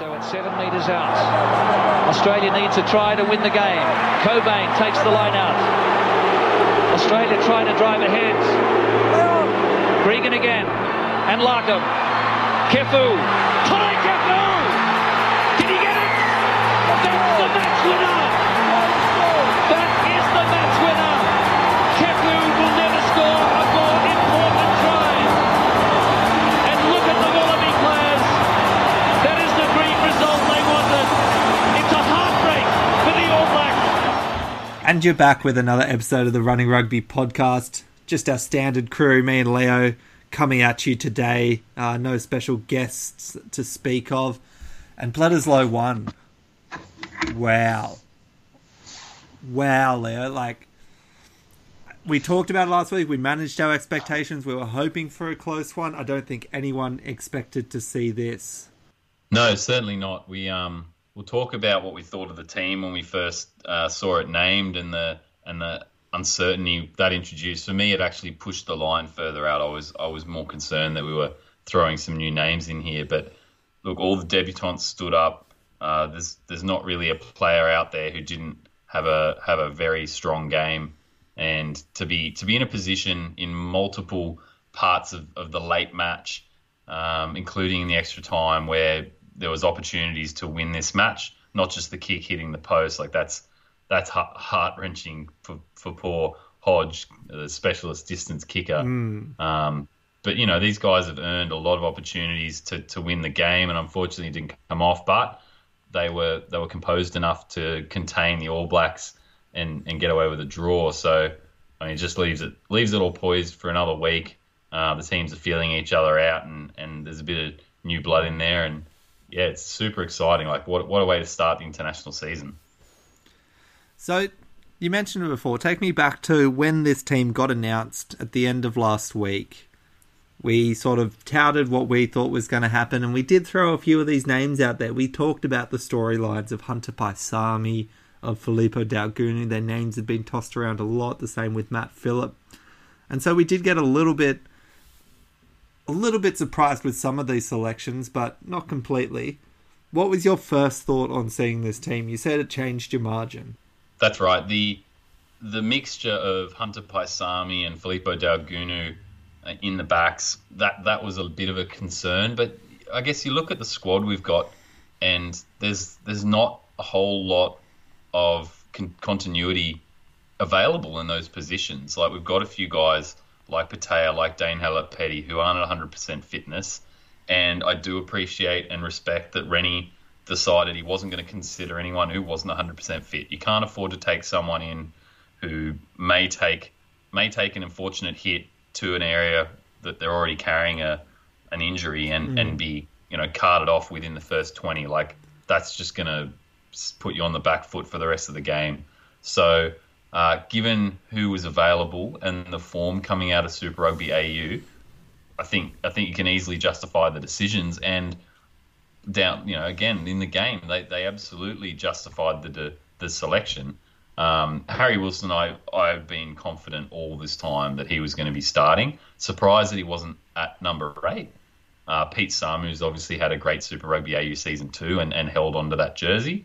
So it's seven metres out. Australia needs to try to win the game. Cockbain takes the line out. Australia trying to drive ahead. Gregan again. And Larkham. Kefu. Try Kefu! Did he get it? That's the match winner! And you're back with another episode of the Running Rugby podcast. Just our standard crew, me and Leo, coming at you today. Uh, no special guests to speak of. And Bledisloe won. Wow. Wow, Leo. Like, we talked about it last week. We managed our expectations. We were hoping for a close one. I don't think anyone expected to see this. No, certainly not. We um we'll talk about what we thought of the team when we first uh, saw it named and the and the uncertainty that introduced. For me, it actually pushed the line further out. I was I was more concerned that we were throwing some new names in here, but look, all the debutants stood up. Uh, there's there's not really a player out there who didn't have a have a very strong game, and to be to be in a position in multiple parts of, of the late match, um, including in the extra time where there was opportunities to win this match, not just the kick hitting the post. Like that's that's heart wrenching for, for poor Hodge, the specialist distance kicker. Mm. Um, but you know these guys have earned a lot of opportunities to, to win the game, and unfortunately it didn't come off. But they were they were composed enough to contain the All Blacks and, and get away with a draw. So I mean, it just leaves it leaves it all poised for another week. Uh, the teams are feeling each other out, and, and there's a bit of new blood in there, and yeah, it's super exciting. Like what what a way to start the international season. So you mentioned it before. Take me back to when this team got announced at the end of last week. We sort of touted what we thought was going to happen, and we did throw a few of these names out there. We talked about the storylines of Hunter Paisami, of Filipo Daugunu. Their names have been tossed around a lot. The same with Matt Philip, and so we did get a little bit, a little bit surprised with some of these selections, but not completely. What was your first thought on seeing this team? You said it changed your margin. That's right. The the mixture of Hunter Paisami and Filipo Daugunu uh, in the backs that that was a bit of a concern. But I guess you look at the squad we've got, and there's there's not a whole lot of con- continuity available in those positions. Like we've got a few guys like Petaia, like Dane Haylett-Petty, who aren't at 100% fitness, and I do appreciate and respect that Rennie decided he wasn't going to consider anyone who wasn't 100% fit. You can't afford to take someone in who may take may take an unfortunate hit to an area that they're already carrying a an injury and mm. and be you know carted off within the first 20 like that's just going to put you on the back foot for the rest of the game so uh, given who was available and the form coming out of Super Rugby AU I think I think you can easily justify the decisions and down you know again in the game they, they absolutely justified the the selection um, Harry Wilson, I I've been confident all this time that he was going to be starting. Surprised that he wasn't at number eight. Uh, Pete Samu's obviously had a great Super Rugby AU season two and, and held onto that jersey,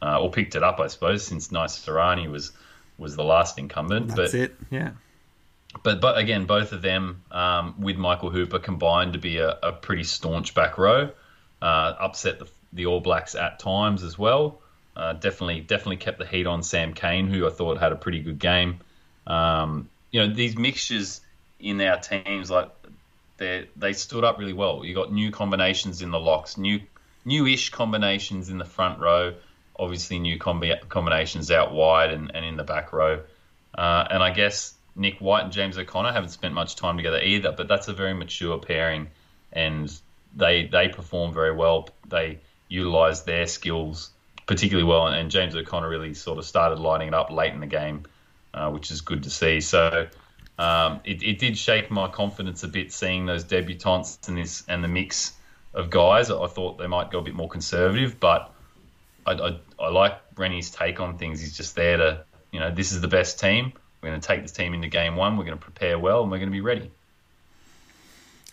uh, or picked it up, I suppose, since Naisarani was was the last incumbent. That's but, it, yeah. But but again, both of them um, with Michael Hooper combined to be a, a pretty staunch back row. Uh, upset the, the All Blacks at times as well. Uh, definitely, definitely kept the heat on Sam Cane, who I thought had a pretty good game. Um, you know, these mixtures in our teams, like they they stood up really well. You got new combinations in the locks, new newish combinations in the front row, obviously new combi- combinations out wide and, and in the back row. Uh, and I guess Nick White and James O'Connor haven't spent much time together either, but that's a very mature pairing, and they they perform very well. They utilize their skills particularly well, and James O'Connor really sort of started lighting it up late in the game, uh, which is good to see. So um, it, it, did shake my confidence a bit seeing those debutants and this and the mix of guys. I thought they might go a bit more conservative, but I, I, I like Rennie's take on things. He's just there to, you know, this is the best team. We're going to take this team into game one. We're going to prepare well, and we're going to be ready.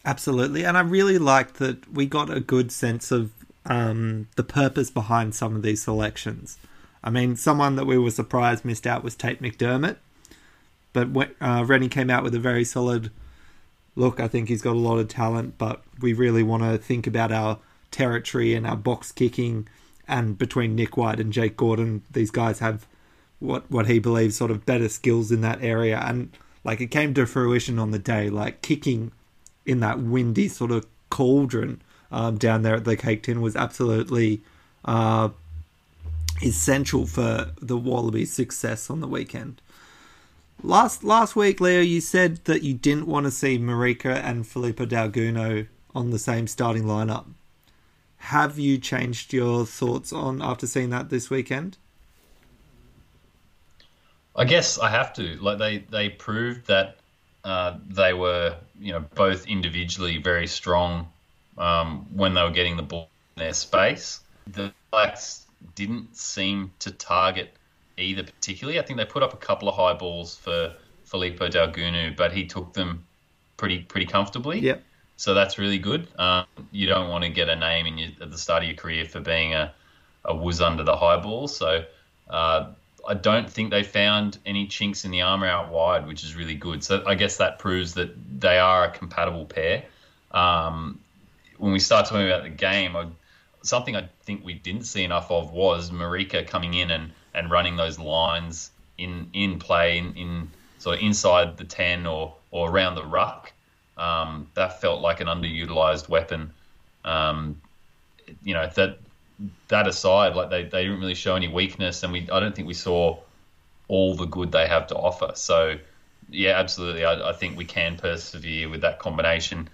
Absolutely, and I really liked that we got a good sense of um, the purpose behind some of these selections. I mean, someone that we were surprised missed out was Tate McDermott, but uh, Rennie came out with a very solid look. I think he's got a lot of talent, but we really want to think about our territory and our box kicking. And between Nick White and Jake Gordon, these guys have what what he believes sort of better skills in that area. And like it came to fruition on the day, like kicking in that windy sort of cauldron um, down there at the Cake Tin was absolutely uh, essential for the Wallabies' success on the weekend. Last last week, Leo, you said that you didn't want to see Marika and Filipo Daugunu on the same starting lineup. Have you changed your thoughts on after seeing that this weekend? I guess I have to. Like they they proved that uh, they were you know both individually very strong um, when they were getting the ball in their space. The Blacks didn't seem to target either particularly. I think they put up a couple of high balls for Filipo Daugunu, but he took them pretty pretty comfortably. Yep. So that's really good. Um, you don't want to get a name your, at the start of your career for being a, a whiz under the high ball. So uh, I don't think they found any chinks in the armor out wide, which is really good. So I guess that proves that they are a compatible pair. Um, when we start talking about the game, I, something I think we didn't see enough of was Marika coming in and and running those lines in in play in, in sort of inside the ten or or around the ruck. Um, that felt like an underutilized weapon. Um, you know that that aside, like they, they didn't really show any weakness, and we I don't think we saw all the good they have to offer. So yeah, absolutely, I, I think we can persevere with that combination.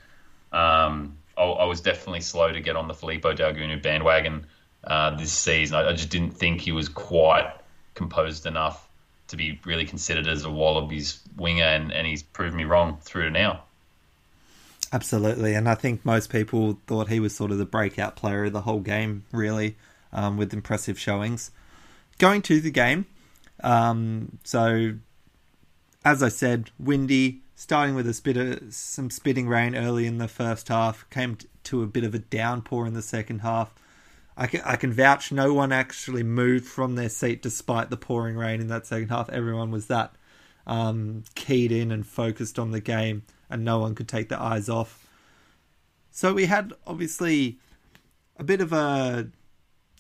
Um, I, I, was definitely slow to get on the Filipo Daugunu bandwagon uh, this season. I, I, just didn't think he was quite composed enough to be really considered as a Wallabies winger, and, and he's proved me wrong through to now. Absolutely, and I think most people thought he was sort of the breakout player of the whole game, really, um, with impressive showings. Going to the game, um, so as I said, windy, starting with a spit of, some spitting rain early in the first half, came to a bit of a downpour in the second half. I can, I can vouch no one actually moved from their seat despite the pouring rain in that second half. Everyone was that um, keyed in and focused on the game, and no one could take their eyes off. So we had obviously a bit of a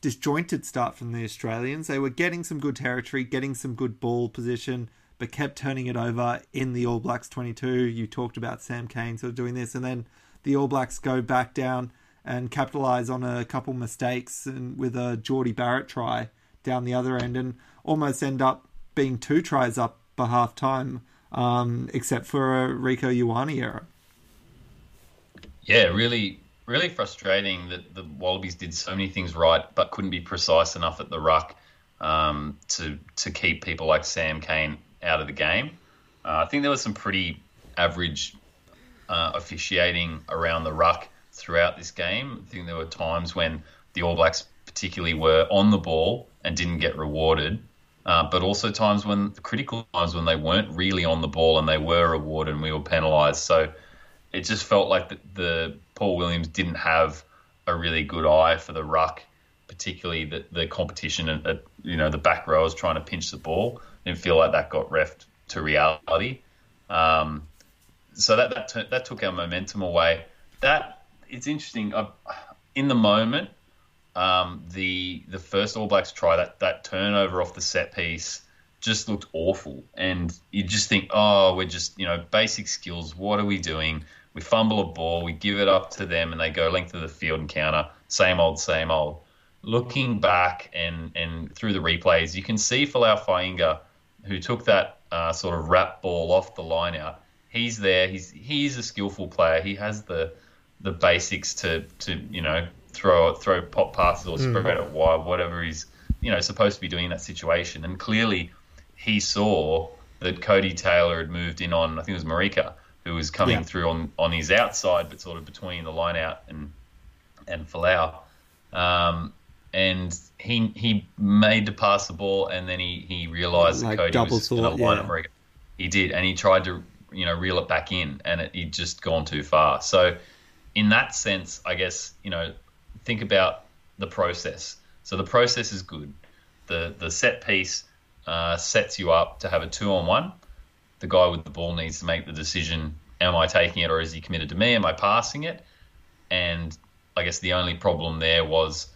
disjointed start from the Australians. They were getting some good territory, getting some good ball position, but kept turning it over in the All Blacks 22. You talked about Sam Cane sort of doing this, and then the All Blacks go back down and capitalize on a couple mistakes and with a Jordie Barrett try down the other end and almost end up being two tries up by half time, um, except for a Rieko Ioane. Yeah, really, really frustrating that the Wallabies did so many things right but couldn't be precise enough at the ruck um, to to keep people like Sam Cane out of the game. Uh, I think there was some pretty average uh, officiating around the ruck throughout this game. I think there were times when the All Blacks particularly were on the ball and didn't get rewarded, uh, but also times when critical times when they weren't really on the ball and they were rewarded and we were penalised. So it just felt like the, the, Paul Williams didn't have a really good eye for the ruck, particularly the, the competition and at you know the back rowers trying to pinch the ball. Didn't feel like that got refed to reality. Um, so that that, t- that took our momentum away. That it's interesting. Uh, in the moment, um, the the first All Blacks try that that turnover off the set piece just looked awful, and you just think, oh, we're just you know basic skills. What are we doing? We fumble a ball, we give it up to them, and they go length of the field and counter. Same old, same old. Looking back and and through the replays, you can see Folau Fainga'a, who took that uh, sort of wrap ball off the line out. He's there. He's he's a skillful player. He has the the basics to to you know throw throw pop passes or hmm. spread mm. it wide, whatever he's you know supposed to be doing in that situation. And clearly, he saw that Codie Taylor had moved in on I think it was Marika who was coming yeah. through on on his outside, but sort of between the line out and and Folau. Um, and he he made to pass the ball, and then he, he realised like that Codie was going to line yeah. up Marika. He did, and he tried to you know reel it back in, and it, he'd just gone too far. So in that sense, I guess you know, think about the process. So the process is good. The the set piece uh, sets you up to have a two on one. The guy with the ball needs to make the decision: Am I taking it, or is he committed to me? Am I passing it? And I guess the only problem there was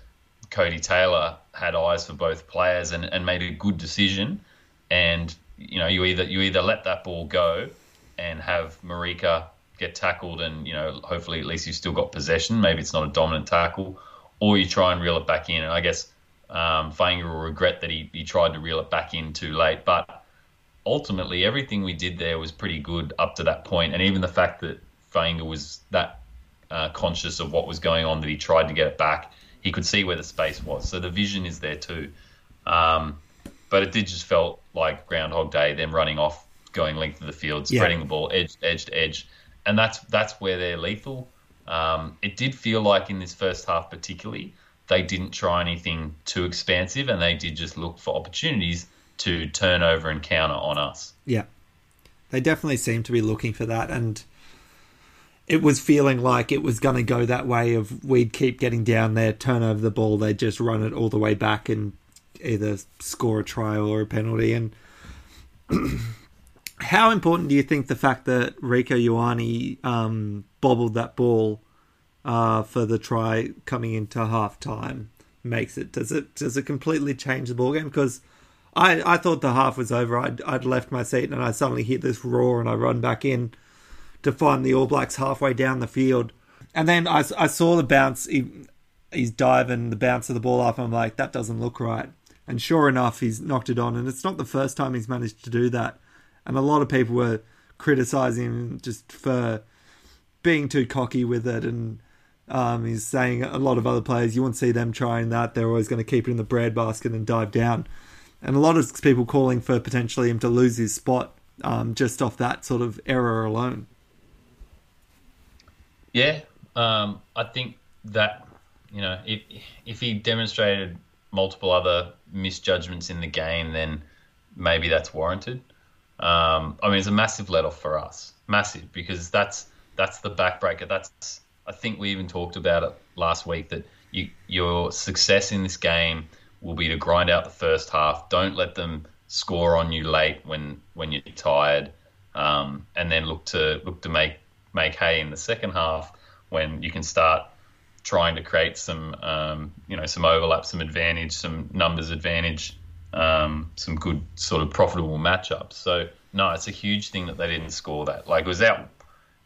Codie Taylor had eyes for both players and, and made a good decision. And you know, you either you either let that ball go and have Marika get tackled, and you know, hopefully at least you've still got possession. Maybe it's not a dominant tackle, or you try and reel it back in. And I guess um, Fainga'a will regret that he, he tried to reel it back in too late. But ultimately, everything we did there was pretty good up to that point. and even the fact that Fainga'a was that uh, conscious of what was going on that he tried to get it back. He could see where the space was, so the vision is there too. Um, but it did just felt like Groundhog Day, them running off, going length of the field, spreading yeah. the ball edge edge to edge, and that's that's where they're lethal. Um, it did feel like in this first half, particularly, they didn't try anything too expansive, and they did just look for opportunities to turn over and counter on us. Yeah, they definitely seem to be looking for that, and it was feeling like it was going to go that way of we'd keep getting down there, turn over the ball, they'd just run it all the way back and either score a try or a penalty. And how important do you think the fact that Rieko Ioane um, bobbled that ball uh, for the try coming into half time makes it? Does it does it completely change the ball game? Because I, I thought the half was over. I'd, I'd left my seat and I suddenly hear this roar and I run back in to find the All Blacks halfway down the field. And then I, I saw the bounce, he, he's diving the bounce of the ball off. I'm like, that doesn't look right. And sure enough, he's knocked it on. And it's not the first time he's managed to do that. And a lot of people were criticizing him just for being too cocky with it. And um, he's saying a lot of other players, you won't see them trying that. They're always going to keep it in the bread basket and dive down. And a lot of people calling for potentially him to lose his spot um, just off that sort of error alone. Yeah, um, I think that you know if if he demonstrated multiple other misjudgments in the game, then maybe that's warranted. Um, I mean, it's a massive let off for us, massive because that's that's the backbreaker. That's I think we even talked about it last week that you, your success in this game will be to grind out the first half. Don't let them score on you late when when you're tired, um, and then look to look to make make hay in the second half when you can start trying to create some um, you know some overlap, some advantage, some numbers advantage, um, some good sort of profitable matchups. So no, it's a huge thing that they didn't score that. Like it was out,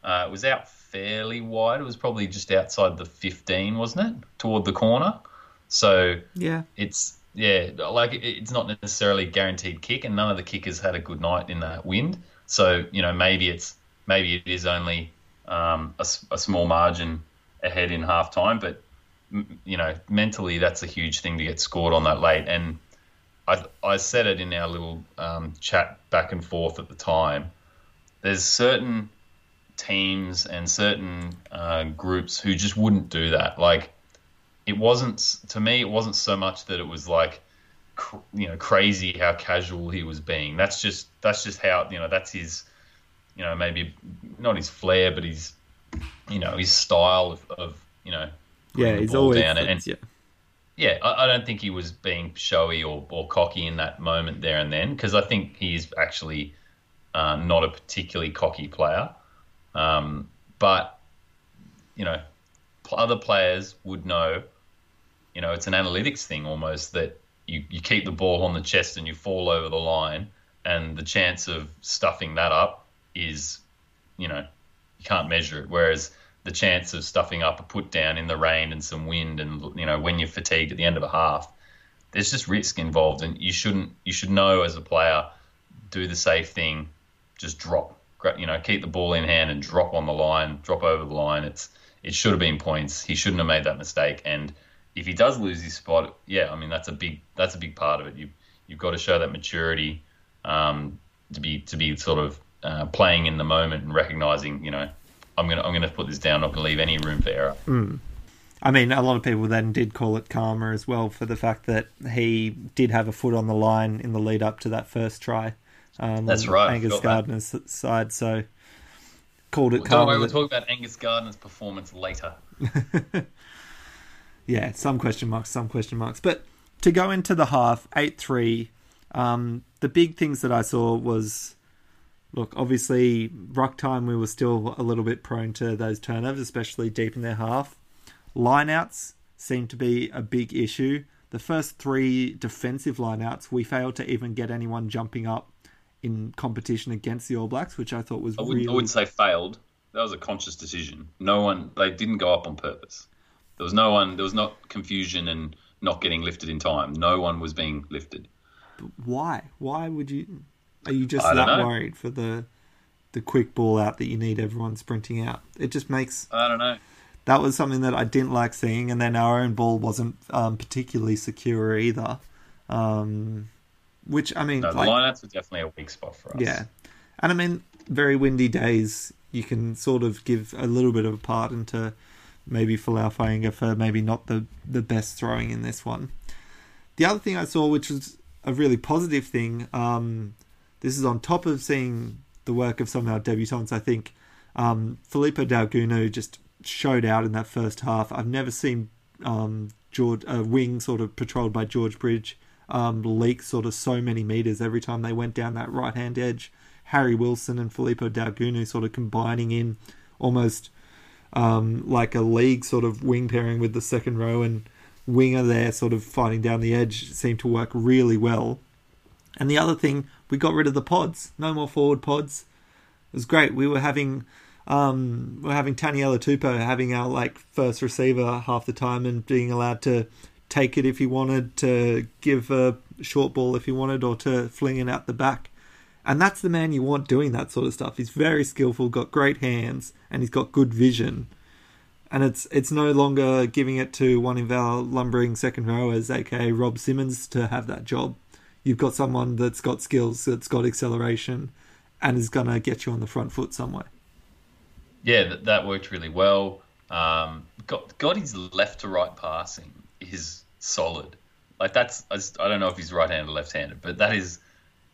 uh, it was out fairly wide. It was probably just outside the 15, wasn't it, toward the corner. So yeah, it's yeah, like it's not necessarily guaranteed kick, and none of the kickers had a good night in that wind. So you know maybe it's maybe it is only um, a, a, small margin ahead in half time. But, you know, mentally, that's a huge thing to get scored on that late. And I, I said it in our little um, chat back and forth at the time. There's certain teams and certain uh, groups who just wouldn't do that. Like, it wasn't, to me, it wasn't so much that it was like, you know, crazy how casual he was being. That's just, that's just how, you know, that's his you know, maybe not his flair, but his, you know, his style of, of you know, yeah, he's always down and, and, yeah. Yeah, I, I, don't think he was being showy or, or cocky in that moment there and then because I think he's actually uh, not a particularly cocky player. Um, but you know, other players would know. You know, it's an analytics thing almost that you, you keep the ball on the chest and you fall over the line, and the chance of stuffing that up is, you know, you can't measure it. Whereas the chance of stuffing up a put down in the rain and some wind, and you know, when you're fatigued at the end of a half, there's just risk involved, and you shouldn't. You should know as a player, do the safe thing, just drop. You know, keep the ball in hand and drop on the line, drop over the line. It's it should have been points. He shouldn't have made that mistake. And if he does lose his spot, yeah, I mean that's a big that's a big part of it. You you've got to show that maturity um, to be to be sort of uh, playing in the moment and recognizing, you know, I'm gonna I'm gonna put this down. I'm not gonna leave any room for error. Mm. I mean, a lot of people then did call it karma as well for the fact that he did have a foot on the line in the lead up to that first try. Um, That's right, Angus Gardner's that. side. So called it well, karma. Don't worry, we'll talk about Angus Gardner's performance later. yeah, some question marks, some question marks. But to go into the half, 8 3, um, the big things that I saw was look, obviously, ruck time, we were still a little bit prone to those turnovers, especially deep in their half. Lineouts seemed to be a big issue. The first three defensive lineouts, we failed to even get anyone jumping up in competition against the All Blacks, which I thought was I wouldn't, really. I wouldn't say failed. That was a conscious decision. No one, they didn't go up on purpose. There was no one, there was not confusion and not getting lifted in time. No one was being lifted. Why? Why would you? Are you just I that worried for the the quick ball out that you need everyone sprinting out? It just makes I don't know. that was something that I didn't like seeing, and then our own ball wasn't um, particularly secure either. Um, which I mean, No, the like, lineouts were definitely a weak spot for us. yeah, and I mean, very windy days, you can sort of give a little bit of a part into maybe Folau Fainga'a for maybe not the the best throwing in this one. The other thing I saw, which was a really positive thing, um, this is on top of seeing the work of some of our debutants. I think um, Filipo Daugunu just showed out in that first half. I've never seen um, George a wing sort of patrolled by George Bridge um, leak sort of so many meters every time they went down that right hand edge. Harry Wilson and Filipo Daugunu sort of combining in almost um, like a league sort of wing pairing with the second row and winger there sort of fighting down the edge seemed to work really well. And the other thing, we got rid of the pods. No more forward pods. It was great. We were having um, we we're having Taniela Tupou having our like first receiver half the time and being allowed to take it if he wanted, to give a short ball if he wanted, or to fling it out the back. And that's the man you want doing that sort of stuff. He's very skillful, got great hands, and he's got good vision. And it's it's no longer giving it to one of our lumbering second rowers, aka Rob Simmons, to have that job. You've got someone that's got skills, that's got acceleration, and is going to get you on the front foot somewhere. Yeah, that, that worked really well. Um, got got his left to right passing is solid. Like that's I, just- I don't know if he's right handed or left handed, but that is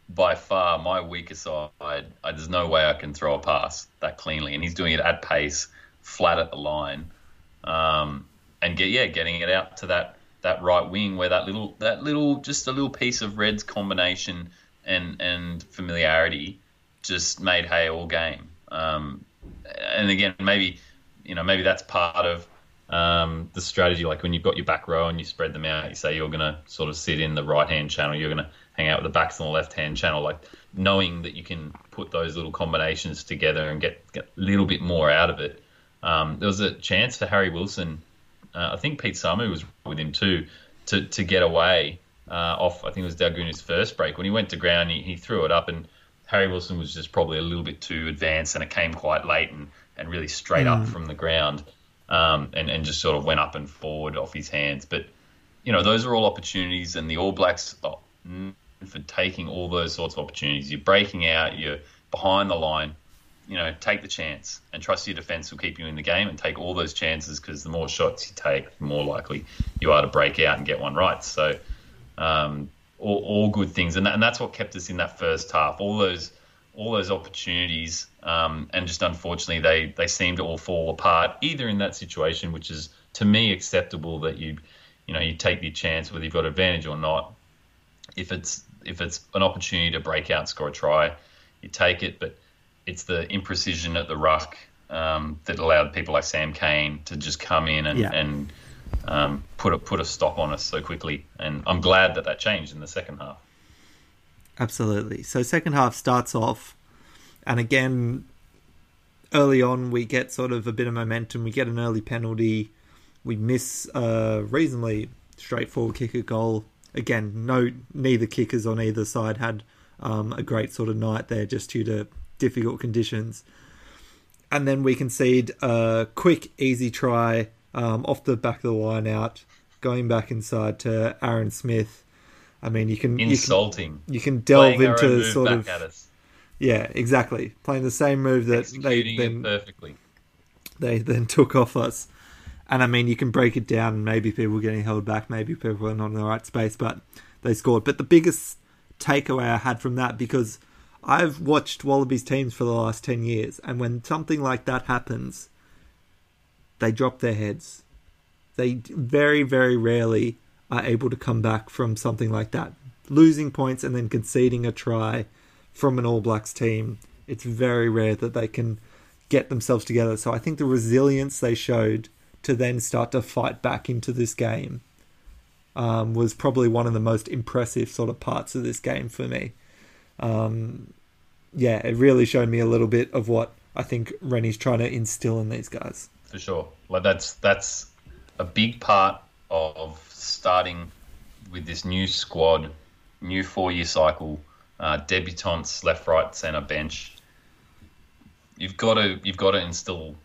by far my weaker side. I, there's no way I can throw a pass that cleanly, and he's doing it at pace, flat at the line, um, and get yeah, getting it out to that that right wing where that little that little just a little piece of Reds combination and and familiarity just made hay all game. Um, and again, maybe you know maybe that's part of um, the strategy. Like when you've got your back row and you spread them out, you say you're going to sort of sit in the right hand channel, you're going to hang out with the backs on the left hand channel. Like knowing that you can put those little combinations together and get, get a little bit more out of it. Um, there was a chance for Harry Wilson. Uh, I think Pete Samu was with him too to to get away uh, off. I think it was Daugunu's first break when he went to ground. He, he threw it up and. Harry Wilson was just probably a little bit too advanced, and it came quite late and, and really straight up from the ground, um, and and just sort of went up and forward off his hands. But you know, those are all opportunities, and the All Blacks are for taking all those sorts of opportunities. You're breaking out, you're behind the line. You know, take the chance and trust your defense will keep you in the game, and take all those chances because the more shots you take, the more likely you are to break out and get one right. So. Um, all, all good things, and, that, and that's what kept us in that first half. All those all those opportunities, um, and just unfortunately they they seem to all fall apart. Either in that situation, which is to me acceptable that you you know you take the chance whether you've got advantage or not. If it's if it's an opportunity to break out score a try, you take it. But it's the imprecision at the ruck um, that allowed people like Sam Cane to just come in and, Yeah. and um, put a put a stop on us so quickly. And I'm glad that that changed in the second half. Absolutely. So second half starts off, and again, early on we get sort of a bit of momentum. We get an early penalty. We miss a reasonably straightforward kick at goal. Again, no, neither kickers on either side had um, a great sort of night there, just due to difficult conditions. And then we concede a quick, easy try um, off the back of the line out, going back inside to Aaron Smith. I mean, you can you can, Insulting. you can delve Playing into sort of yeah, exactly. Playing the same move that they executing then perfectly. they then took off us. And I mean, you can break it down. and Maybe people were getting held back. Maybe people were not in the right space, but they scored. But the biggest takeaway I had from that because I've watched Wallabies teams for the last ten years, and when something like that happens, they drop their heads. They very, very rarely are able to come back from something like that. Losing points and then conceding a try from an All Blacks team, it's very rare that they can get themselves together. So I think the resilience they showed to then start to fight back into this game um, was probably one of the most impressive sort of parts of this game for me. Um, yeah, it really showed me a little bit of what I think Rennie's trying to instill in these guys. For sure, like that's that's a big part of starting with this new squad, new four-year cycle, uh, debutants, left, right, centre, bench. You've got to you've got to instill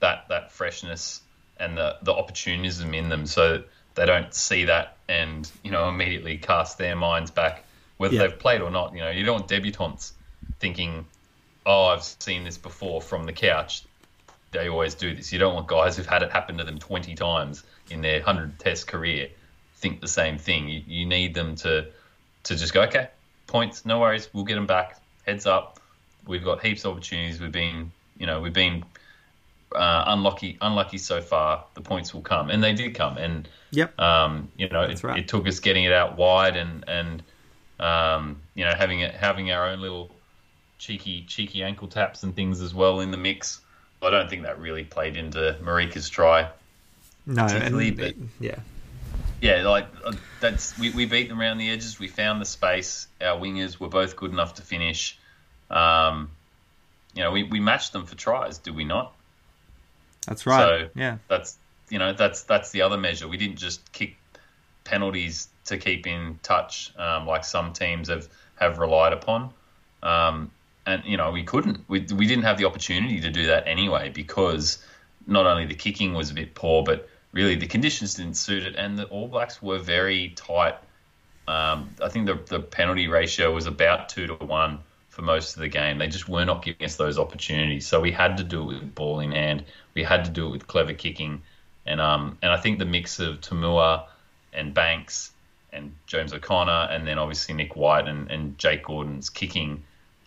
that that freshness and the the opportunism in them, so they don't see that and you know immediately cast their minds back, whether Yeah. they've played or not. You know, you don't want debutants thinking, "Oh, I've seen this before from the couch." They always do this. You don't want guys who've had it happen to them twenty times in their hundred test career think the same thing. You, you need them to to just go, okay, points, no worries, we'll get them back. Heads up, we've got heaps of opportunities. We've been, you know, we've been uh, unlucky, unlucky so far. The points will come, and they did come. And Yep. um, you know, it, right. it took us getting it out wide and and um, you know having it having our own little cheeky cheeky ankle taps and things as well in the mix. I don't think that really played into Marika's try. No, and particularly, but- yeah, Yeah, like uh, that's we, we beat them around the edges. We found the space. Our wingers were both good enough to finish. Um, you know, we, we matched them for tries, did we not? that's right. So- yeah, That's you know that's that's the other measure. We didn't just kick penalties to keep in touch um, like some teams have have relied upon. Um, and you know we couldn't. We we didn't have the opportunity to do that anyway because not only the kicking was a bit poor, but really the conditions didn't suit it, and the All Blacks were very tight. Um, I think the the penalty ratio was about two to one for most of the game. They just were not giving us those opportunities, so we had to do it with ball in hand. We had to do it with clever kicking, and um and I think the mix of Tamua and Banks and James O'Connor, and then obviously Nick White and, and Jake Gordon's kicking,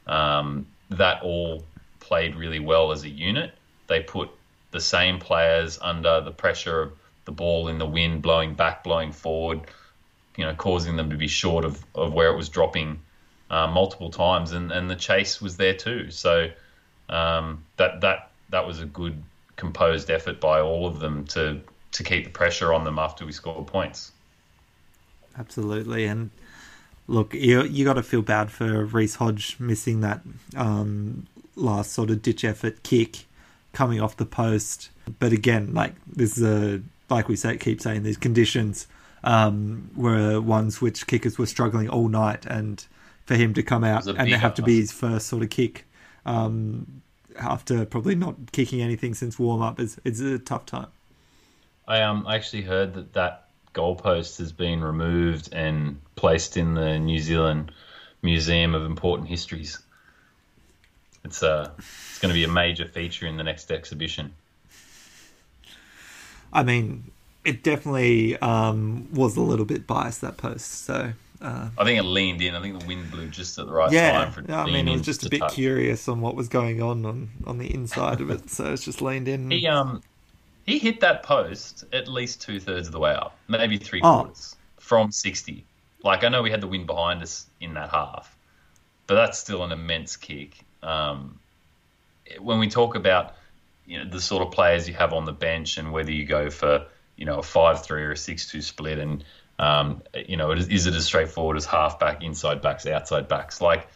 um, that all played really well as a unit. They put the same players under the pressure of the ball in the wind, blowing back, blowing forward, you know, causing them to be short of, of where it was dropping uh, multiple times, and, and the chase was there too. So um, that that that was a good composed effort by all of them to to keep the pressure on them after we scored points. Absolutely. And look, you you got to feel bad for Reece Hodge missing that um, last sort of ditch effort kick coming off the post. But again, like this is a like we say, keep saying these conditions um, were ones which kickers were struggling all night, and for him to come out and it have to be his first sort of kick um, after probably not kicking anything since warm up is is a tough time. I um I actually heard that that goalpost has been removed and placed in the New Zealand Museum of Important Histories. It's uh it's going to be a major feature in the next exhibition. I mean, it definitely um, was a little bit biased that post. So uh, I think it leaned in. I think the wind blew just at the right yeah, time to I mean, it was just a bit touch. curious on what was going on on, on the inside of it. So it's just leaned in. He um he hit that post at least two thirds of the way up, maybe three quarters from sixty. Like I know we had the wind behind us in that half, but that's still an immense kick. Um, when we talk about you know the sort of players you have on the bench and whether you go for you know a five three or a six two split and um, you know is, is it as straightforward as half back, inside backs, outside backs? Like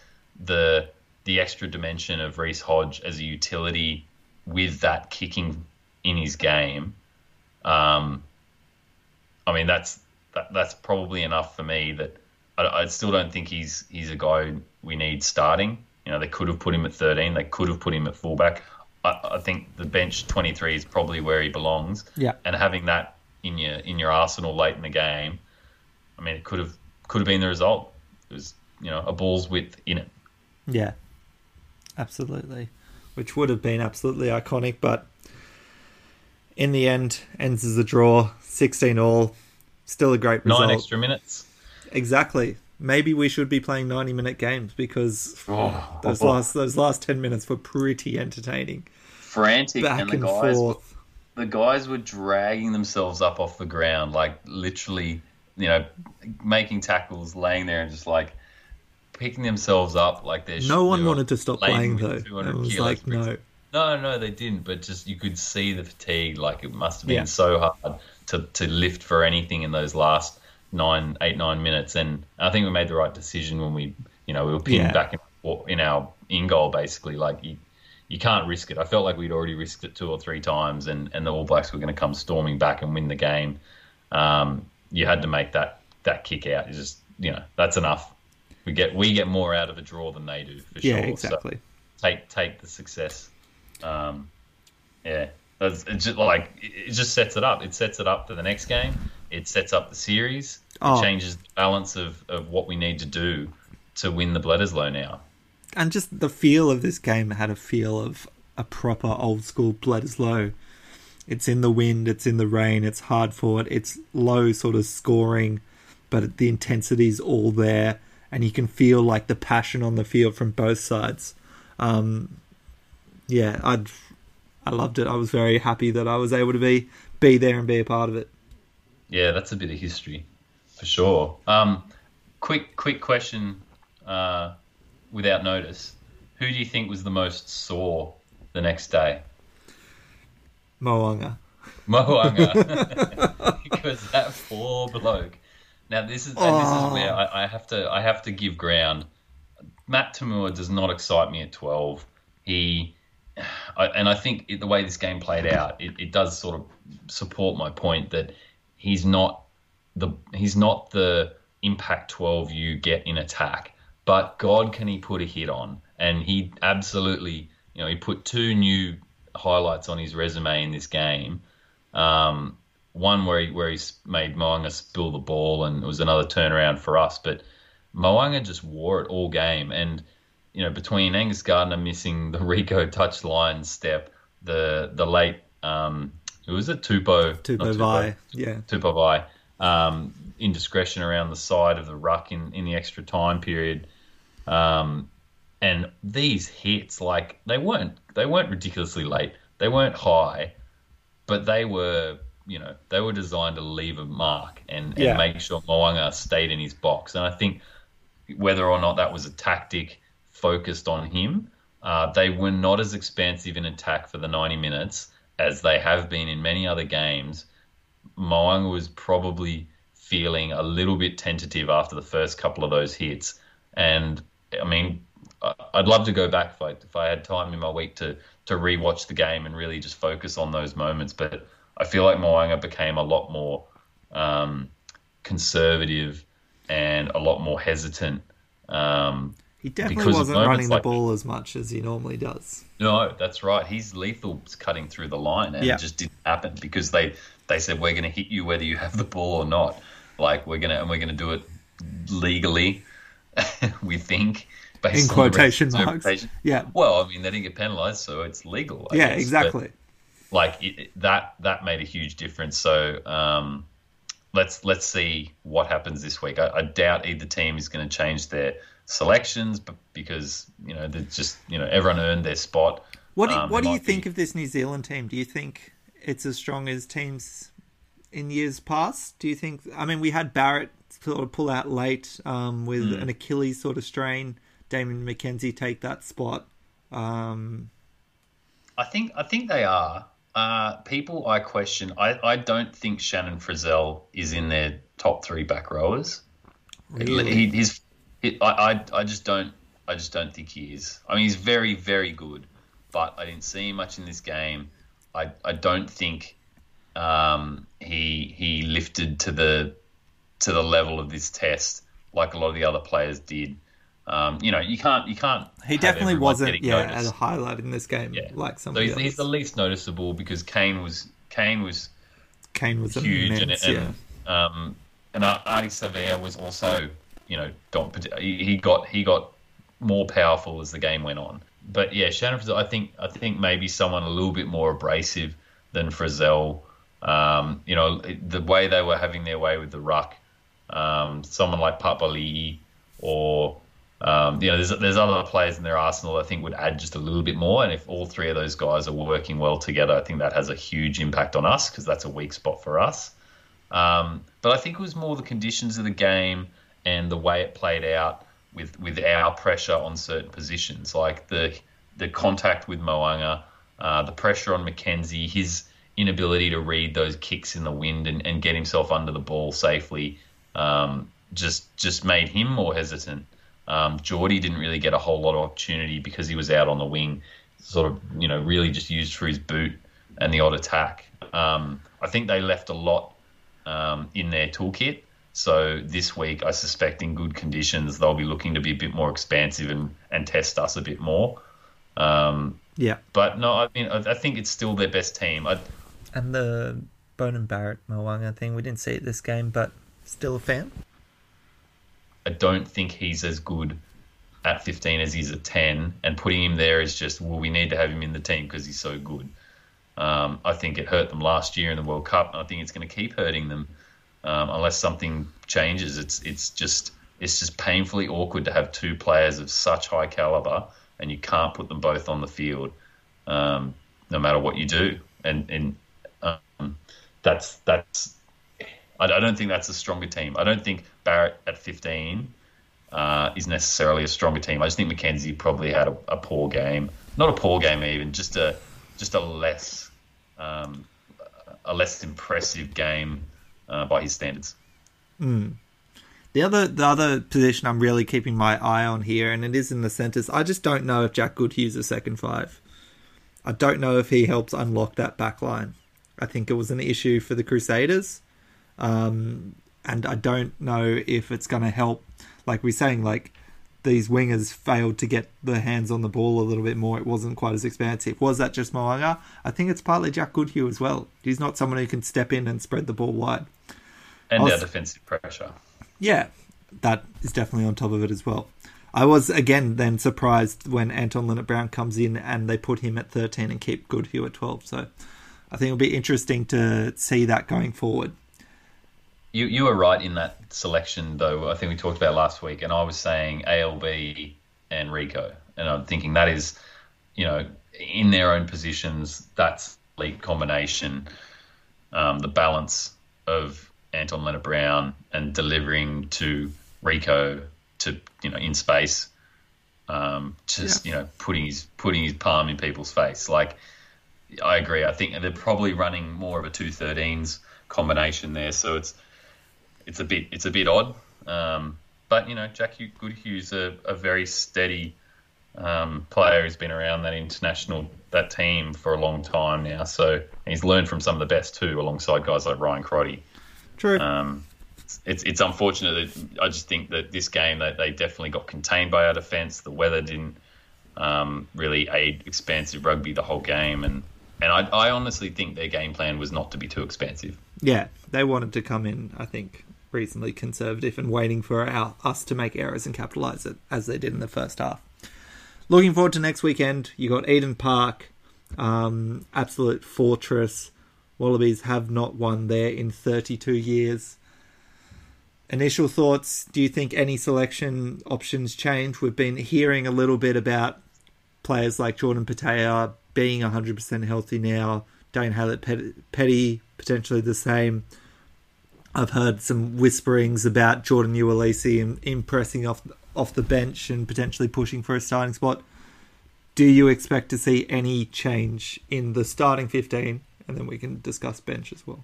the the extra dimension of Reece Hodge as a utility with that kicking in his game. Um, I mean that's that, that's probably enough for me. That I, I still don't think he's he's a guy we need starting. You know, they could have put him at 13. They could have put him at fullback. I, I think the bench 23 is probably where he belongs. Yeah. And having that in your in your arsenal late in the game, I mean, it could have could have been the result. It was you know a ball's width in it. Yeah, absolutely. Which would have been absolutely iconic, but in the end, ends as a draw, 16 all. Still a great result. Nine extra minutes. Exactly. Maybe we should be playing 90 minute games because Oh, those last those last 10 minutes were pretty entertaining. frantic Back and the and guys were forth. the guys were dragging themselves up off the ground, like literally, you know, making tackles, laying there and just like picking themselves up like they're. No one wanted to stop playing though. It was like no. No, no, they didn't. But just you could see the fatigue. Like it must have been yeah. so hard to to lift for anything in those last nine, eight, nine minutes. And I think we made the right decision when we, you know, we were pinned yeah. back in, in our in goal basically. Like you, you can't risk it. I felt like we'd already risked it two or three times, and, and the All Blacks were going to come storming back and win the game. Um, you had to make that that kick out. You just you know that's enough. We get we get more out of a draw than they do for yeah, sure. exactly. So take take the success. Um, yeah, it's, it's just like it just sets it up. It sets it up for the next game. It sets up the series. Oh. It changes the balance of, of what we need to do to win the Bledisloe now and just the feel of this game had a feel of a proper old school Bledisloe. It's in the wind, it's in the rain, it's hard fought, it's low sort of scoring, but the intensity's all there, and you can feel like the passion on the field from both sides. Um, yeah, I'd I loved it. I was very happy that I was able to be be there and be a part of it. Yeah, that's a bit of history for sure. Um, quick quick question. Uh, without notice, who do you think was the most sore the next day? Mo'unga. Mo'unga. because that poor bloke. Now this is oh. this is where I, I, have to I have to give ground. Matt To'omua does not excite me at twelve. He And I think it, the way this game played out, it, it does sort of support my point that he's not the he's not the impact twelve you get in attack but God, can he put a hit on? And he absolutely, you know, he put two new highlights on his resume in this game. Um, one where he where he made Mo'unga spill the ball, and it was another turnaround for us. But Mo'unga just wore it all game, and you know, between Angus Gardner missing the Rieko touch line step, the the late um, who was it Tupou Tupou Vaa'i, yeah Tupou Vaa'i, um, indiscretion around the side of the ruck in, in the extra time period. Um, and these hits, like they weren't they weren't ridiculously late. They weren't high, but they were you know they were designed to leave a mark and, and yeah. make sure Mo'unga stayed in his box. And I think whether or not that was a tactic focused on him, uh, they were not as expansive in attack for the 90 minutes as they have been in many other games. Mo'unga was probably feeling a little bit tentative after the first couple of those hits, and I mean, I'd love to go back if I if I had time in my week to to rewatch the game and really just focus on those moments. But I feel like Mo'unga became a lot more um, conservative and a lot more hesitant. Um, he definitely wasn't running the like, ball as much as he normally does. No, that's right. He's lethal cutting through the line, and yeah. it just didn't happen because they they said we're going to hit you whether you have the ball or not. Like we're gonna and we're gonna do it legally we think. in quotation marks. Yeah. Well, I mean, they didn't get penalised, so it's legal. I yeah, guess. exactly. But, like it, that, that made a huge difference. So um, let's let's see what happens this week. I, I doubt either team is going to change their selections, but because you know they just you know everyone earned their spot. What do, um, what do you think of this New Zealand team? Do you think it's as strong as teams in years past? Do you think? I mean, we had Barrett sort of pull out late um, with mm. an Achilles sort of strain. Damian McKenzie take that spot. Um, I think I think they are. Uh, people I question. I, I don't think Shannon Frizell is in their top three back rowers. Really? He, he's he, I, I I just don't I just don't think he is. I mean he's very very good, but I didn't see him much in this game. I I don't think um, he he lifted to the to the level of this test like a lot of the other players did. Um, you know, you can't you can't. He definitely wasn't yeah as a highlight in this game yeah. like some. So he's, he's, the least noticeable because Cane was Cane was Cane was huge immense, and, and yeah. um and Ardie Savea was also you know he got he got more powerful as the game went on. But yeah, Shannon Frizell, I think I think maybe someone a little bit more abrasive than Frizzell. Um, you know, the way they were having their way with the ruck um, someone like Papali'i or Um, you know, there's there's other players in their arsenal I think would add just a little bit more, and if all three of those guys are working well together, I think that has a huge impact on us because that's a weak spot for us. Um, but I think it was more the conditions of the game and the way it played out with with our pressure on certain positions, like the the contact with Mo'unga, uh, the pressure on McKenzie, his inability to read those kicks in the wind and, and get himself under the ball safely, um, just just made him more hesitant. Um, Jordie didn't really get a whole lot of opportunity because he was out on the wing, sort of, you know, really just used for his boot and the odd attack. Um, I think they left a lot um, in their toolkit. So this week, I suspect in good conditions, they'll be looking to be a bit more expansive and, and test us a bit more. Um, yeah. But no, I mean, I, I think it's still their best team. I, and the Beauden Barrett Mo'unga thing, we didn't see it this game, but still a fan. I don't think he's as good at 15 as he's at 10, and putting him there is just, well, we need to have him in the team because he's so good. Um, I think it hurt them last year in the World Cup, and I think it's going to keep hurting them um, unless something changes. It's it's just it's just painfully awkward to have two players of such high caliber, and you can't put them both on the field, um, no matter what you do. And and um, that's that's I, I don't think that's a stronger team. I don't think Barrett at 15 uh, is necessarily a stronger team. I just think McKenzie probably had a, a, poor game, not a poor game even, just a just a less um, a less impressive game uh, by his standards. Mm. The other the other position I'm really keeping my eye on here, and it is in the centres. I just don't know if Jack Goodhue's a second five. I don't know if he helps unlock that back line. I think it was an issue for the Crusaders. Um, and I don't know if it's going to help. Like we're saying, like these wingers failed to get their hands on the ball a little bit more. It wasn't quite as expansive. Was that just Mo'unga? I think it's partly Jack Goodhue as well. He's not someone who can step in and spread the ball wide. And was, our defensive pressure. Yeah, that is definitely on top of it as well. I was again then surprised when Anton Lienert-Brown comes in and they put him at 13 and keep Goodhue at 12. So I think it'll be interesting to see that going forward. You you were right in that selection, though. I think we talked about last week, and I was saying ALB and Rieko, and I'm thinking that is, you know, in their own positions, that's elite combination. Um, the balance of Anton Lienert-Brown and delivering to Rieko to you know in space, um, just yeah. you know putting his putting his palm in people's face. Like I agree. I think they're probably running more of a two thirteens combination there, so it's it's a bit it's a bit odd. Um, but you know, Jack Goodhue's a, a very steady um, player who's been around that international that team for a long time now. So he's learned from some of the best too, alongside guys like Ryan Crotty. True. Um, it's it's unfortunate that I just think that this game that they definitely got contained by our defence. The weather didn't um, really aid expansive rugby the whole game, and and I, I honestly think their game plan was not to be too expansive. Yeah, they wanted to come in. I think reasonably conservative and waiting for our, us to make errors and capitalise it as they did in the first half. Looking forward to next weekend. You got Eden Park, um, absolute fortress. Wallabies have not won there in 32 years. Initial thoughts? Do you think any selection options change? We've been hearing a little bit about players like Jordan Petaia being 100% healthy now. Dane Haylett-Petty potentially the same. I've heard some whisperings about Jordan Uelese impressing off off the bench and potentially pushing for a starting spot. Do you expect to see any change in the starting 15? And then we can discuss bench as well.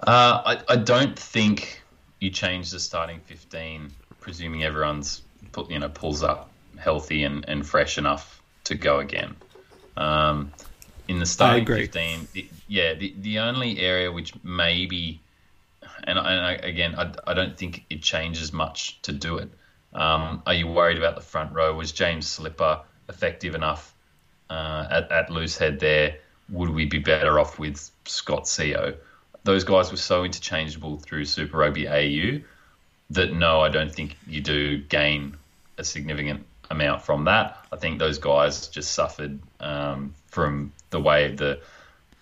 Uh, I, I don't think you change the starting 15, presuming everyone's you know pulls up healthy and, and fresh enough to go again. Um, in the starting 15, the, yeah, the, the only area which maybe and, and I, again, I, I, don't think it changes much to do it. Um, are you worried about the front row? Was James Slipper effective enough uh, at, at loose head there? Would we be better off with Scott Sio? Those guys were so interchangeable through Super Rugby AU that no, I don't think you do gain a significant amount from that. I think those guys just suffered um, from the way the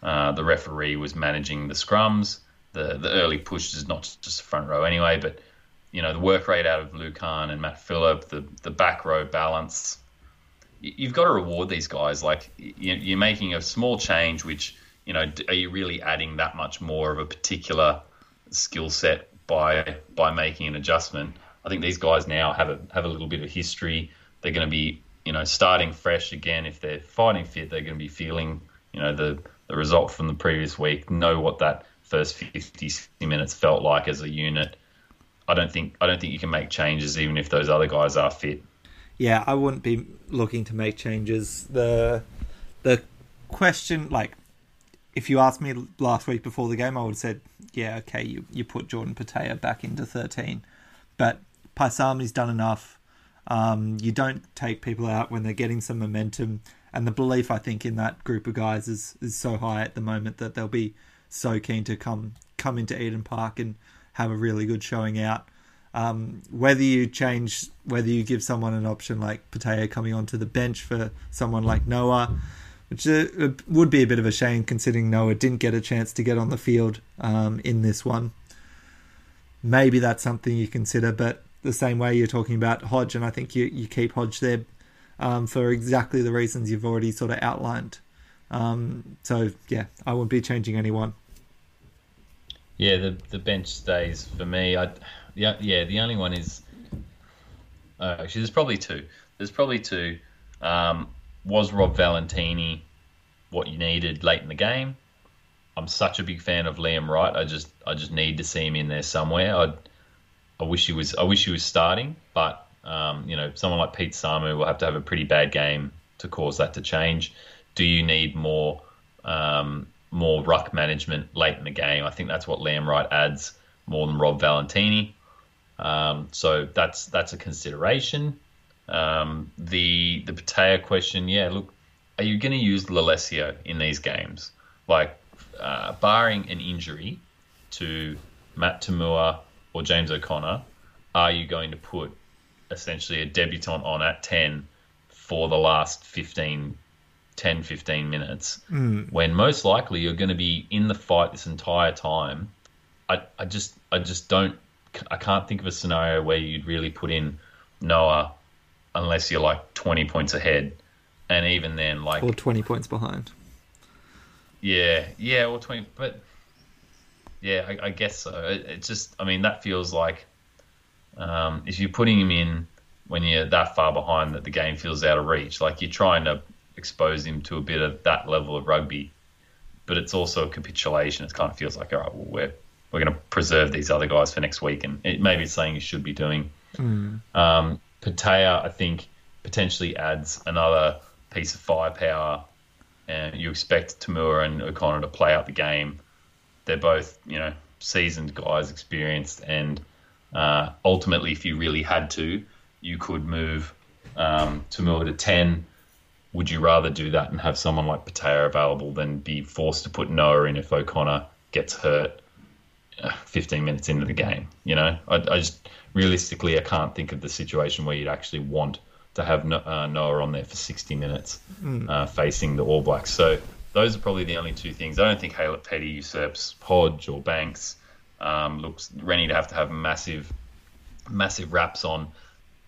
uh, the referee was managing the scrums the the early push is not just the front row anyway, but you know, the work rate out of Lukhan and Matt Philip, the the back row balance. You've got to reward these guys. Like you're making a small change, which you know, are you really adding that much more of a particular skill set by by making an adjustment? I think these guys now have a have a little bit of history. They're going to be you know starting fresh again. If they're fighting fit, they're going to be feeling you know the the result from the previous week. Know what that first 50, 60 minutes felt like as a unit. I don't think I don't think you can make changes even if those other guys are fit. Yeah, I wouldn't be looking to make changes. The the question, like, if you asked me last week before the game, I would have said, yeah, okay, you you put Jordan Petaia back into thirteen, but Paisami's done enough. Um, you don't take people out when they're getting some momentum, and the belief I think in that group of guys is is so high at the moment that they'll be so keen to come come into Eden Park and have a really good showing out. Um, whether you change, whether you give someone an option like Petaia coming onto the bench for someone like Noah, which uh, would be a bit of a shame considering Noah didn't get a chance to get on the field um, in this one. Maybe that's something you consider, but the same way you're talking about Hodge, and I think you, you keep Hodge there um, for exactly the reasons you've already sort of outlined. Um, so yeah, I wouldn't be changing anyone. Yeah, the the bench stays for me. I yeah yeah the only one is uh, actually there's probably two. There's probably two. Um, was Rob Valetini what you needed late in the game? I'm such a big fan of Liam Wright. I just I just need to see him in there somewhere. I I wish he was I wish he was starting, but um, you know someone like Pete Samu will have to have a pretty bad game to cause that to change. Do you need more um, more ruck management late in the game? I think that's what Liam Wright adds more than Rob Valetini. Um, so that's that's a consideration. Um, the the Petaia question, yeah, look, are you going to use Lolesio in these games? Like, uh, barring an injury to Matt To'omua or James O'Connor, are you going to put essentially a debutant on at 10 for the last 15, 10, 15 minutes mm. when most likely you're going to be in the fight this entire time? I, I just I just don't I can't think of a scenario where you'd really put in Noah unless you're like 20 points ahead and even then like or 20 points behind yeah yeah or 20 but yeah, I, I guess so. It, it, just, I mean, that feels like um, if you're putting him in when you're that far behind that the game feels out of reach, like you're trying to expose him to a bit of that level of rugby, but it's also a capitulation. It kind of feels like, all right, well, we're we're going to preserve these other guys for next week, and it, maybe it's something you should be doing. Mm. Um, Petaia, I think, potentially adds another piece of firepower, and you expect To'omua and O'Connor to play out the game they're both you know seasoned guys, experienced, and uh, ultimately, if you really had to, you could move um, To'omua to ten. Would you rather do that and have someone like Petaia available than be forced to put Noah in if O'Connor gets hurt uh, 15 minutes into the game? You know, I, I, just realistically, I can't think of the situation where you'd actually want to have uh, Noah on there for 60 minutes mm. uh, facing the All Blacks. So those are probably the only two things. I don't think Haylett Petty usurps Hodge or Banks. Um, looks Rennie to have to have massive, massive wraps on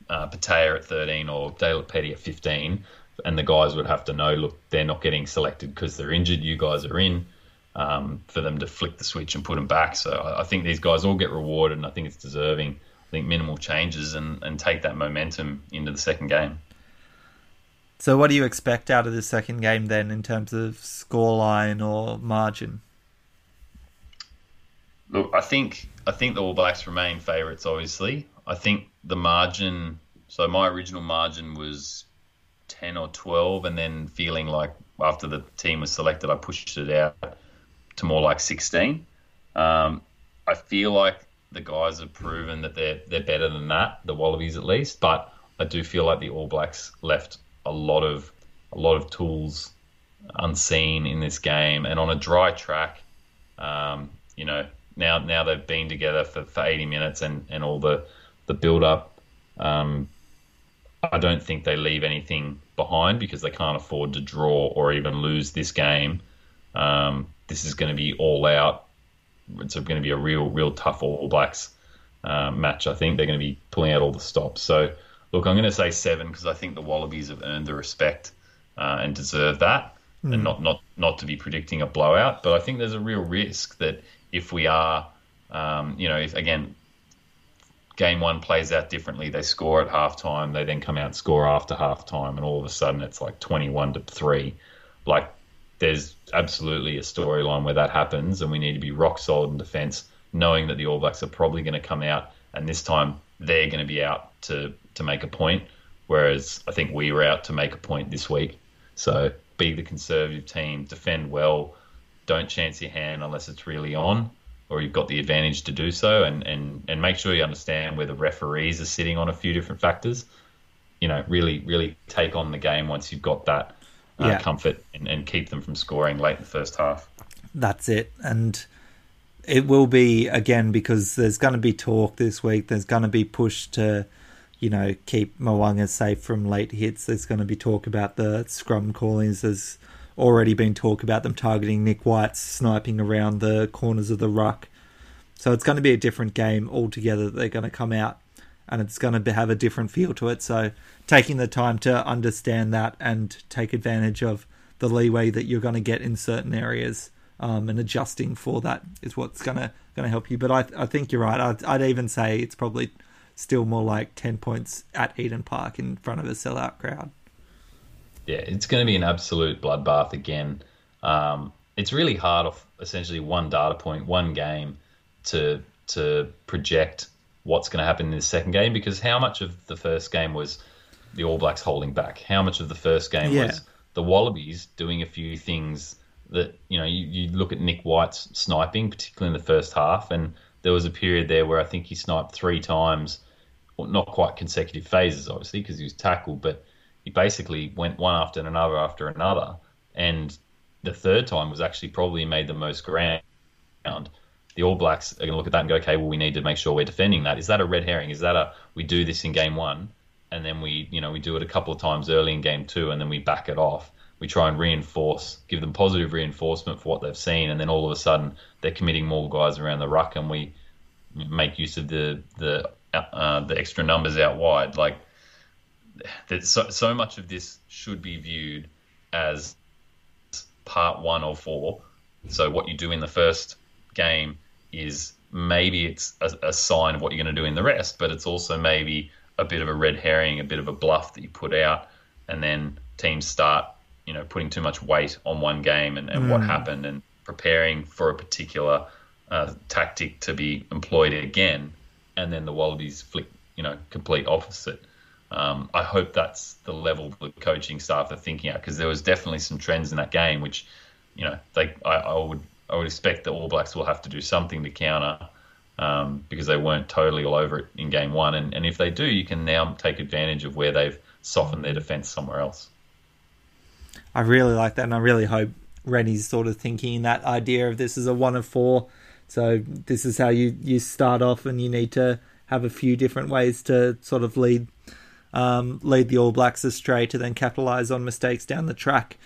uh, Petaia at 13 or Haylett Petty at 15, and the guys would have to know, look, they're not getting selected because they're injured. You guys are in. Um, for them to flick the switch and put them back. So I, I think these guys all get rewarded, and I think it's deserving. I think minimal changes and, and take that momentum into the second game. So, what do you expect out of the second game then, in terms of scoreline or margin? Look, I think I think the All Blacks remain favourites. Obviously, I think the margin. So my original margin was ten or twelve, and then feeling like after the team was selected, I pushed it out to more like sixteen. Um, I feel like the guys have proven that they're they're better than that, the Wallabies at least. But I do feel like the All Blacks left a lot of a lot of tools unseen in this game, and on a dry track, um, you know, now now they've been together for, for 80 minutes and, and all the the build up. Um, I don't think they leave anything behind because they can't afford to draw or even lose this game. Um, this is going to be all out. It's going to be a real, real tough All Blacks uh, match. I think they're going to be pulling out all the stops. So, look, I'm going to say seven because I think the Wallabies have earned the respect uh, and deserve that, mm. and not not not to be predicting a blowout. But I think there's a real risk that if we are, um, you know, if again. Game one plays out differently. They score at halftime. They then come out and score after halftime, and all of a sudden it's like twenty-one to three. Like there's absolutely a storyline where that happens, and we need to be rock solid in defence, knowing that the All Blacks are probably going to come out, and this time they're going to be out to to make a point. Whereas I think we were out to make a point this week. So be the conservative team, defend well, don't chance your hand unless it's really on, or you've got the advantage to do so, and and and make sure you understand where the referees are sitting on a few different factors. You know, really really take on the game once you've got that uh, yeah. comfort and, and keep them from scoring late in the first half. That's it. And it will be, again, because there's going to be talk this week, there's going to be push to, you know, keep Mo'unga safe from late hits. There's going to be talk about the scrum callings. There's already been talk about them targeting Nick White, sniping around the corners of the ruck. So it's going to be a different game altogether. They're going to come out and it's going to have a different feel to it. So taking the time to understand that and take advantage of the leeway that you're going to get in certain areas um, and adjusting for that is what's going to going to help you. But I I think you're right. I'd, I'd even say it's probably still more like ten points at Eden Park in front of a sellout crowd. Yeah, it's going to be an absolute bloodbath again. Um, it's really hard off essentially one data point, one game to to project what's going to happen in the second game because how much of the first game was the All Blacks holding back? How much of the first game yeah. was the Wallabies doing a few things that you know you, you look at Nick White's sniping, particularly in the first half, and there was a period there where I think he sniped three times, well, not quite consecutive phases, obviously, because he was tackled, but basically went one after another after another, and the third time was actually probably made the most ground the All Blacks are going to look at that and go, okay, well, we need to make sure we're defending that. Is that a red herring? Is that a we do this in game one and then we, you know, we do it a couple of times early in game two and then we back it off? We try and reinforce, give them positive reinforcement for what they've seen, and then all of a sudden they're committing more guys around the ruck, and we make use of the the uh, the extra numbers out wide. Like, there's so, so much of this should be viewed as part one of four. So what you do in the first game is maybe it's a, a sign of what you're going to do in the rest, but it's also maybe a bit of a red herring, a bit of a bluff that you put out, and then teams start, you know, putting too much weight on one game and, and mm. what happened and preparing for a particular uh, tactic to be employed again, and then the Wallabies flick, you know, complete opposite. Um, I hope that's the level the coaching staff are thinking at because there was definitely some trends in that game which, you know, they I, I would I would expect the All Blacks will have to do something to counter um, because they weren't totally all over it in game one. And, and if they do, you can now take advantage of where they've softened their defence somewhere else. I really like that, and I really hope Rennie's sort of thinking that idea of this is a one of four. So this is how you, you start off, and you need to have a few different ways to sort of lead um, lead the All Blacks astray to then capitalize on mistakes down the track.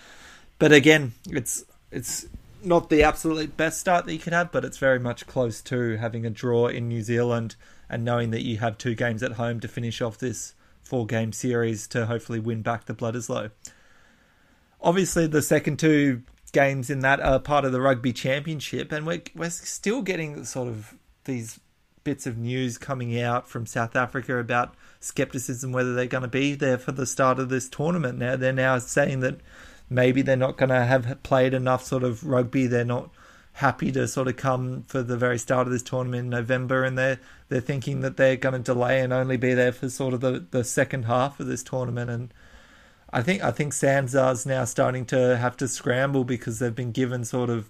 But again, it's it's not the absolute best start that you could have, but it's very much close to having a draw in New Zealand and knowing that you have two games at home to finish off this four game series to hopefully win back the Bledisloe. Obviously, the second two games in that are part of the Rugby Championship, and we're, we're still getting sort of these bits of news coming out from South Africa about skepticism whether they're going to be there for the start of this tournament. Now they're now saying that maybe they're not going to have played enough sort of rugby. They're not happy to sort of come for the very start of this tournament in November, and they're they're thinking that they're going to delay and only be there for sort of the, the second half of this tournament. And I think I think SANZAAR's now starting to have to scramble because they've been given sort of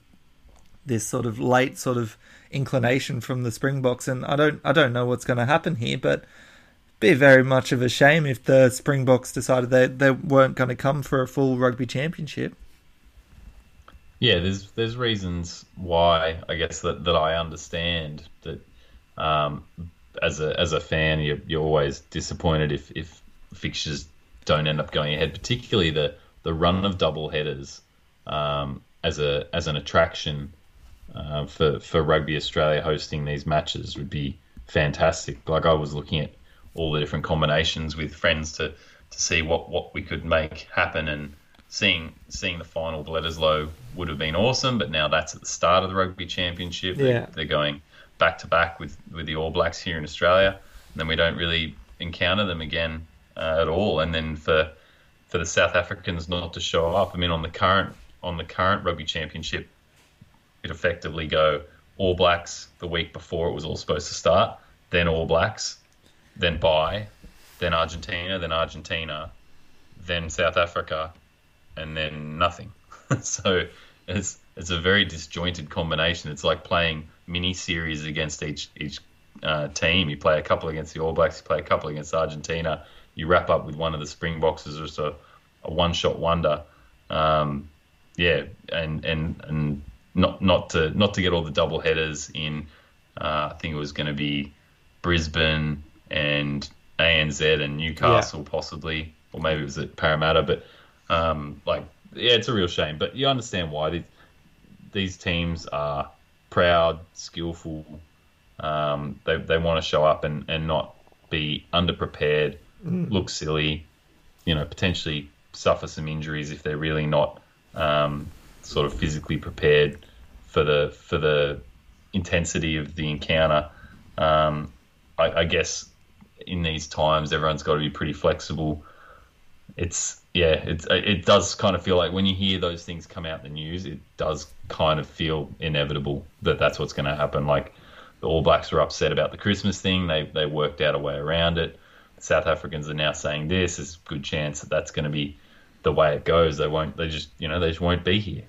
this sort of late sort of inclination from the Springboks, and I don't I don't know what's going to happen here, but be very much of a shame if the Springboks decided they, they weren't going to come for a full rugby championship. Yeah, there's there's reasons why I guess that, that I understand that um, as a as a fan you're, you're always disappointed if, if fixtures don't end up going ahead, particularly the, the run of double headers um, as a as an attraction uh, for for Rugby Australia hosting these matches would be fantastic. Like I was looking at all the different combinations with friends to to see what what we could make happen and seeing seeing the final Bledisloe would have been awesome, but now that's at the start of the rugby championship. Yeah. They're going back to back with with the All Blacks here in Australia, and then we don't really encounter them again uh, at all. And then for for the South Africans not to show up, I mean, on the current on the current rugby championship, it effectively go All Blacks the week before it was all supposed to start, then All Blacks, then bye, then Argentina, then Argentina, then South Africa, and then nothing. so it's it's a very disjointed combination. It's like playing mini series against each each uh, team. You play a couple against the All Blacks, you play a couple against Argentina. You wrap up with one of the Springboks as just a, a one shot wonder. Um, yeah, and and and not not to not to get all the double headers in. Uh, I think it was going to be Brisbane and ANZ and Newcastle yeah. possibly, or maybe it was at Parramatta. But um, like, yeah, it's a real shame. But you understand why these, these teams are proud, skillful. Um, they they want to show up and, and not be underprepared, mm. look silly, you know, potentially suffer some injuries if they're really not um, sort of physically prepared for the for the intensity of the encounter. Um, I, I, guess in these times, everyone's got to be pretty flexible. It's yeah, it's it does kind of feel like when you hear those things come out the news, it does kind of feel inevitable that that's what's going to happen. Like the All Blacks were upset about the Christmas thing; they they worked out a way around it. South Africans are now saying this is a good chance that that's going to be the way it goes. They won't. They just you know they just won't be here.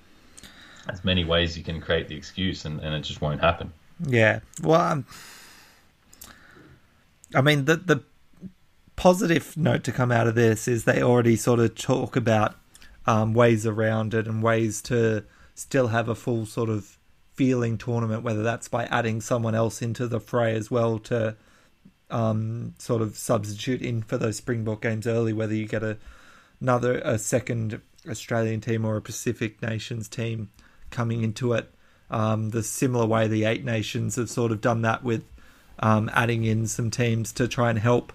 There's many ways you can create the excuse, and, and it just won't happen. Yeah. Well, um, I mean the the positive note to come out of this is they already sort of talk about um, ways around it and ways to still have a full sort of feeling tournament, whether that's by adding someone else into the fray as well to um, sort of substitute in for those Springbok games early, whether you get a another a second Australian team or a Pacific Nations team coming into it. Um, the similar way the eight nations have sort of done that with um, adding in some teams to try and help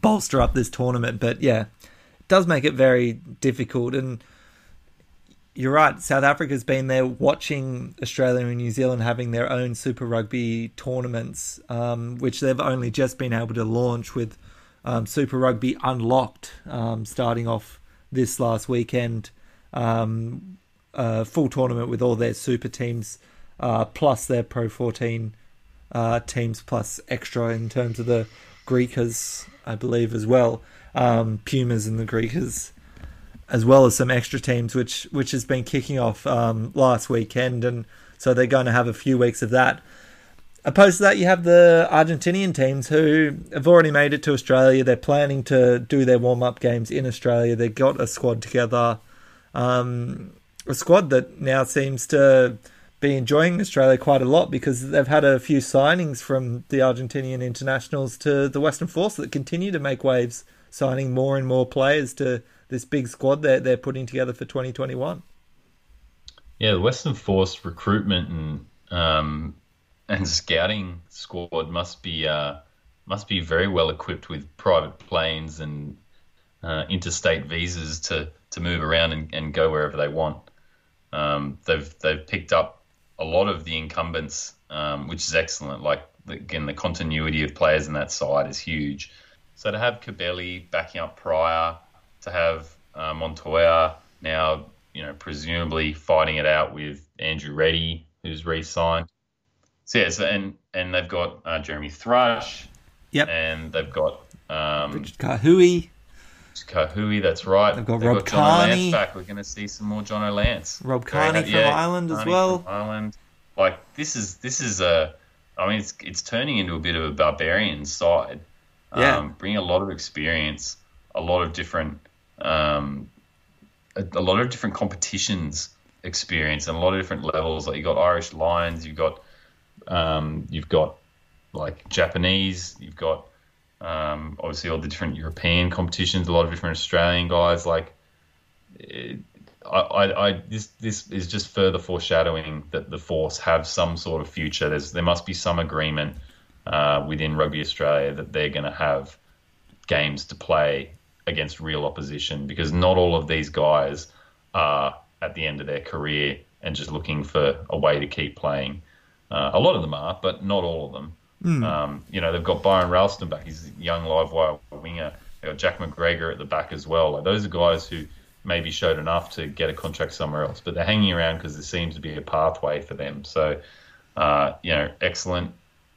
bolster up this tournament. But yeah, it does make it very difficult. And you're right, South Africa's been there watching Australia and New Zealand having their own Super Rugby tournaments, um, which they've only just been able to launch with um, Super Rugby Unlocked um, starting off this last weekend. Um, a full tournament with all their super teams, uh, plus their Pro 14 uh, teams, plus extra in terms of the Griquas, I believe, as well. Um, Pumas and the Griquas, as well as some extra teams, which which has been kicking off um, last weekend, and so they're going to have a few weeks of that. Opposed to that, you have the Argentinian teams who have already made it to Australia. They're planning to do their warm up games in Australia. They've got a squad together, um, a squad that now seems to be enjoying Australia quite a lot because they've had a few signings from the Argentinian internationals to the Western Force that continue to make waves, signing more and more players to this big squad that they're putting together for 2021. Yeah, the Western Force recruitment and um, and scouting squad must be uh, must be very well equipped with private planes and uh, interstate visas to, to move around and, and go wherever they want. Um, they've they've picked up a lot of the incumbents, um, which is excellent. Like again, the continuity of players in that side is huge. So to have Cubelli backing up Prior, to have uh, Montoya now, you know, presumably fighting it out with Andrew Ready, who's re-signed. So yeah, so, and and they've got uh, Jeremy Thrush. Yep. And they've got um, Richard Kahui. Kahui, that's right. They've got They've Rob got Kearney. back. We're going to see some more John Lance. Rob Kearney from Ireland as well. Ireland. Like this is this is a. I mean, it's it's turning into a bit of a barbarian side. Yeah. Um, bringing a lot of experience, a lot of different, um, a, a, lot of different competitions experience, and a lot of different levels. Like you got Irish Lions, you've got, um, you've got like Japanese, you've got um, obviously, all the different European competitions, a lot of different Australian guys. Like, it, I, I, I, this this is just further foreshadowing that the Force have some sort of future. There's there must be some agreement uh, within Rugby Australia that they're going to have games to play against real opposition because not all of these guys are at the end of their career and just looking for a way to keep playing. Uh, a lot of them are, but not all of them. Mm. Um, you know, they've got Byron Ralston back. He's a young live wire winger. They've got Jack McGregor at the back as well. Like those are guys who maybe showed enough to get a contract somewhere else, but they're hanging around because there seems to be a pathway for them. So, uh, you know, excellent.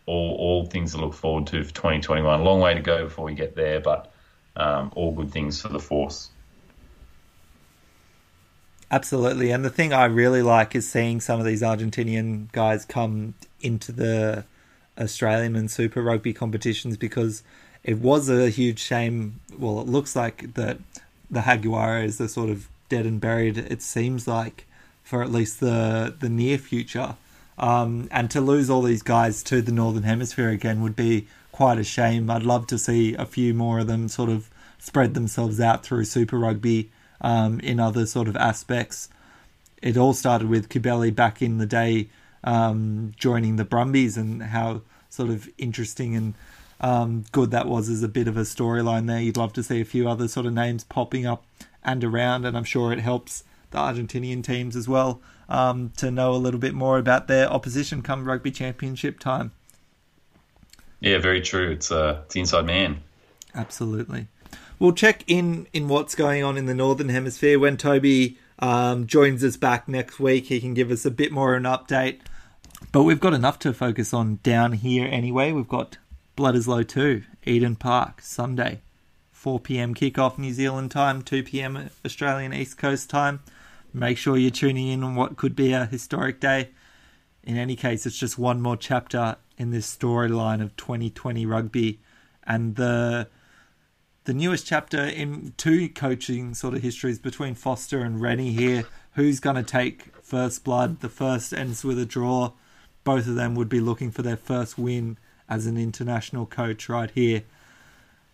All, all things to look forward to for 2021. A Long way to go before we get there, but um, all good things for the Force. Absolutely. And the thing I really like is seeing some of these Argentinian guys come into the Australian and Super Rugby competitions because it was a huge shame. Well, it looks like that the Jaguares are sort of dead and buried, it seems like, for at least the, the near future. Um, and to lose all these guys to the Northern Hemisphere again would be quite a shame. I'd love to see a few more of them sort of spread themselves out through Super Rugby um, in other sort of aspects. It all started with Cubelli back in the day um, joining the Brumbies and how sort of interesting and um, good that was as a bit of a storyline there. You'd love to see a few other sort of names popping up and around, and I'm sure it helps the Argentinian teams as well um, to know a little bit more about their opposition come rugby championship time. Yeah, very true. It's uh, it's inside man. Absolutely we'll check in in what's going on in the northern hemisphere when Toby um, joins us back next week. He can give us a bit more of an update. But we've got enough to focus on down here anyway. We've got Bledisloe 2, Eden Park, Sunday, 4 p.m. kickoff New Zealand time, 2 p.m. Australian East Coast time. Make sure you're tuning in on what could be a historic day. In any case, it's just one more chapter in this storyline of 2020 rugby and the the newest chapter in two coaching sort of histories between Foster and Rennie here. Who's going to take first blood? The first ends with a draw. Both of them would be looking for their first win as an international coach right here.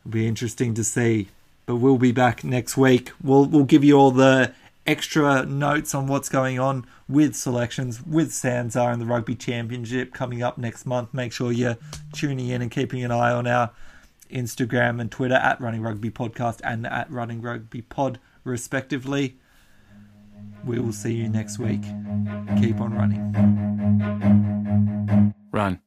It'll be interesting to see. But we'll be back next week. We'll we'll give you all the extra notes on what's going on with selections with SANZAAR and the Rugby Championship coming up next month. Make sure you're tuning in and keeping an eye on our Instagram and Twitter at Running Rugby Podcast and at Running Rugby Pod, respectively. We will see you next week. Keep on running. Run.